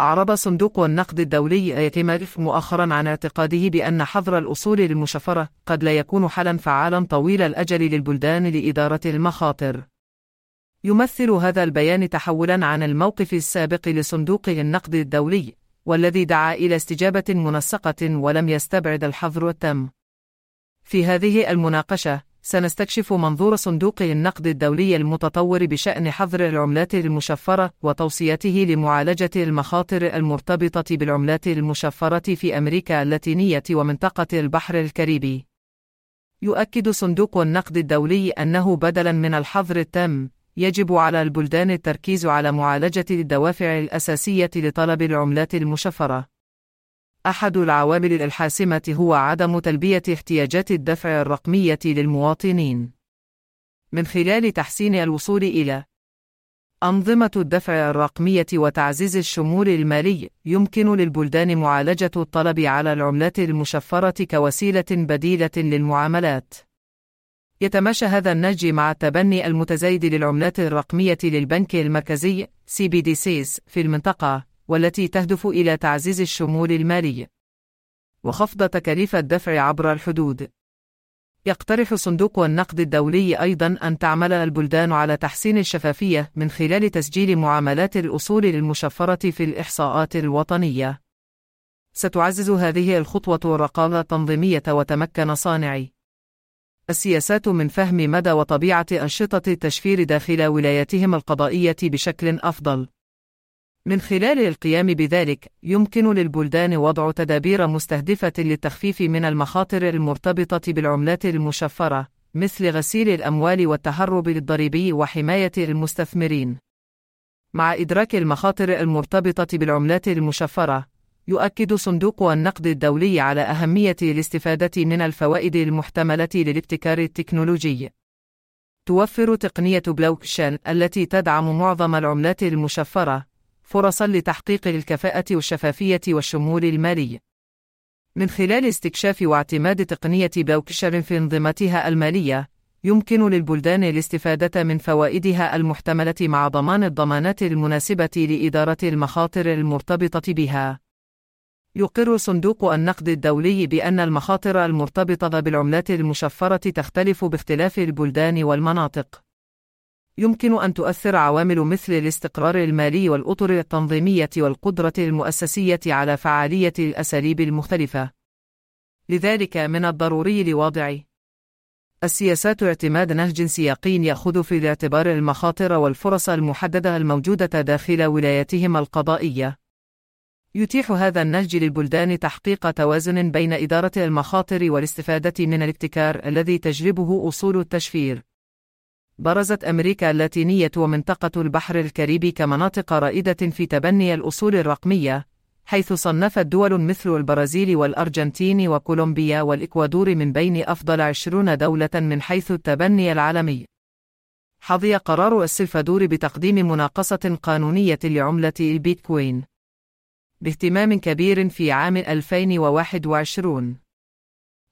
أعرب صندوق النقد الدولي ايتيمف مؤخرا عن اعتقاده بأن حظر الأصول المشفرة قد لا يكون حلا فعالا طويل الأجل للبلدان لإدارة المخاطر. يمثل هذا البيان تحولا عن الموقف السابق لصندوق النقد الدولي، والذي دعا إلى استجابة منسقة ولم يستبعد الحظر التام. في هذه المناقشة، سنستكشف منظور صندوق النقد الدولي المتطور بشأن حظر العملات المشفرة وتوصيته لمعالجة المخاطر المرتبطة بالعملات المشفرة في أمريكا اللاتينية ومنطقة البحر الكاريبي. يؤكد صندوق النقد الدولي أنه بدلاً من الحظر التام، يجب على البلدان التركيز على معالجة الدوافع الأساسية لطلب العملات المشفرة. أحد العوامل الحاسمة هو عدم تلبية احتياجات الدفع الرقمية للمواطنين. من خلال تحسين الوصول إلى أنظمة الدفع الرقمية وتعزيز الشمول المالي، يمكن للبلدان معالجة الطلب على العملات المشفرة كوسيلة بديلة للمعاملات. يتماشى هذا النهج مع التبني المتزايد للعملات الرقمية للبنك المركزي CBDCs في المنطقة، والتي تهدف إلى تعزيز الشمول المالي وخفض تكاليف الدفع عبر الحدود. يقترح صندوق النقد الدولي أيضا أن تعمل البلدان على تحسين الشفافية من خلال تسجيل معاملات الأصول المشفرة في الإحصاءات الوطنية. ستعزز هذه الخطوة الرقابة التنظيمية وتمكن صانعي السياسات من فهم مدى وطبيعة أنشطة التشفير داخل ولاياتهم القضائية بشكل أفضل. من خلال القيام بذلك، يمكن للبلدان وضع تدابير مستهدفة للتخفيف من المخاطر المرتبطة بالعملات المشفرة، مثل غسيل الأموال والتهرب الضريبي وحماية المستثمرين. مع إدراك المخاطر المرتبطة بالعملات المشفرة، يؤكد صندوق النقد الدولي على أهمية الاستفادة من الفوائد المحتملة للابتكار التكنولوجي. توفر تقنية بلوكشين التي تدعم معظم العملات المشفرة فرصا لتحقيق الكفاءة والشفافية والشمول المالي. من خلال استكشاف واعتماد تقنية بلوكشين في انظمتها المالية، يمكن للبلدان الاستفادة من فوائدها المحتملة مع ضمان الضمانات المناسبة لإدارة المخاطر المرتبطة بها. يقر صندوق النقد الدولي بأن المخاطر المرتبطة بالعملات المشفرة تختلف باختلاف البلدان والمناطق. يمكن أن تؤثر عوامل مثل الاستقرار المالي والأطر التنظيمية والقدرة المؤسسية على فعالية الأساليب المختلفة. لذلك من الضروري لوضع السياسات اعتماد نهج سياقي يأخذ في الاعتبار المخاطر والفرص المحددة الموجودة داخل ولاياتهم القضائية. يتيح هذا النهج للبلدان تحقيق توازن بين إدارة المخاطر والاستفادة من الابتكار الذي تجلبه أصول التشفير. برزت أمريكا اللاتينية ومنطقة البحر الكاريبي كمناطق رائدة في تبني الأصول الرقمية، حيث صنفت دول مثل البرازيل والأرجنتين وكولومبيا والإكوادور من بين أفضل عشرون دولة من حيث التبني العالمي. حظي قرار السلفادور بتقديم مناقصة قانونية لعملة البيتكوين. باهتمام كبير في عام 2021.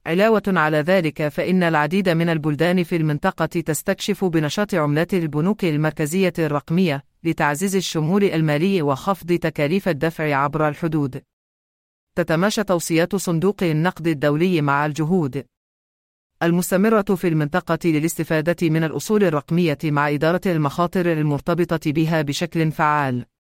علاوة على ذلك فإن العديد من البلدان في المنطقة تستكشف بنشاط عملات البنوك المركزية الرقمية لتعزيز الشمول المالي وخفض تكاليف الدفع عبر الحدود. تتماشى توصيات صندوق النقد الدولي مع الجهود المستمرة في المنطقة للاستفادة من الأصول الرقمية مع إدارة المخاطر المرتبطة بها بشكل فعال.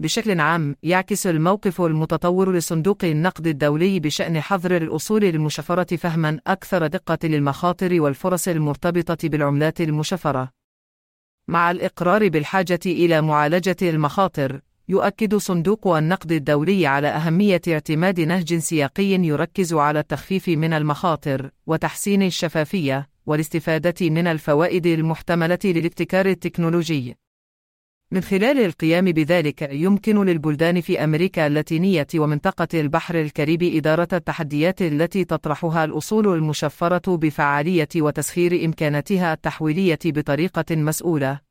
بشكل عام، يعكس الموقف المتطور لصندوق النقد الدولي بشأن حظر الأصول المشفرة فهما أكثر دقة للمخاطر والفرص المرتبطة بالعملات المشفرة. مع الإقرار بالحاجة إلى معالجة المخاطر، يؤكد صندوق النقد الدولي على أهمية اعتماد نهج سياقي يركز على التخفيف من المخاطر وتحسين الشفافية والاستفادة من الفوائد المحتملة للابتكار التكنولوجي. من خلال القيام بذلك يمكن للبلدان في أمريكا اللاتينية ومنطقة البحر الكاريبي إدارة التحديات التي تطرحها الأصول المشفرة بفعالية وتسخير إمكاناتها التحويلية بطريقة مسؤولة.